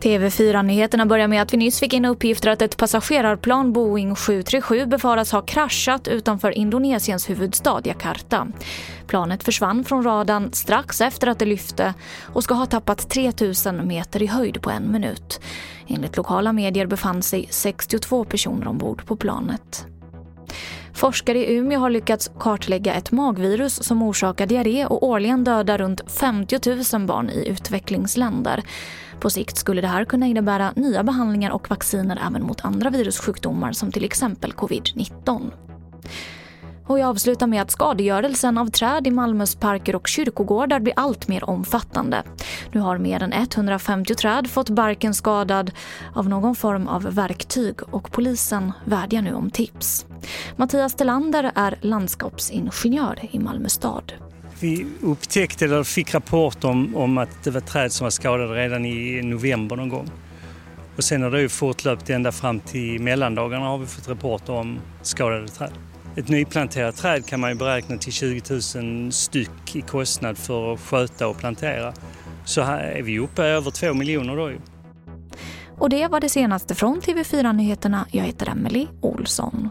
TV4-nyheterna börjar med att vi nyss fick in uppgifter att ett passagerarplan Boeing 737 befaras ha kraschat utanför Indonesiens huvudstad Jakarta. Planet försvann från radarn strax efter att det lyfte och ska ha tappat 3000 meter i höjd på en minut. Enligt lokala medier befann sig 62 personer ombord på planet. Forskare i Umeå har lyckats kartlägga ett magvirus som orsakar diarré och årligen dödar runt 50 000 barn i utvecklingsländer. På sikt skulle det här kunna innebära nya behandlingar och vacciner även mot andra virussjukdomar som till exempel covid-19. Och jag avslutar med att skadegörelsen av träd i Malmös parker och kyrkogårdar blir allt mer omfattande. Nu har mer än 150 träd fått barken skadad av någon form av verktyg och polisen vädjar nu om tips. Mattias Telander är landskapsingenjör i Malmö stad. Vi upptäckte, eller fick rapport om, om att det var träd som var skadade redan i november någon gång. Och sen har det ju fortlöpt ända fram till mellandagarna har vi fått rapporter om skadade träd. Ett nyplanterat träd kan man ju beräkna till 20 000 styck i kostnad för att sköta och plantera. Så här är vi uppe över 2 miljoner då. Och det var det senaste från TV4 Nyheterna. Jag heter Emily Olsson.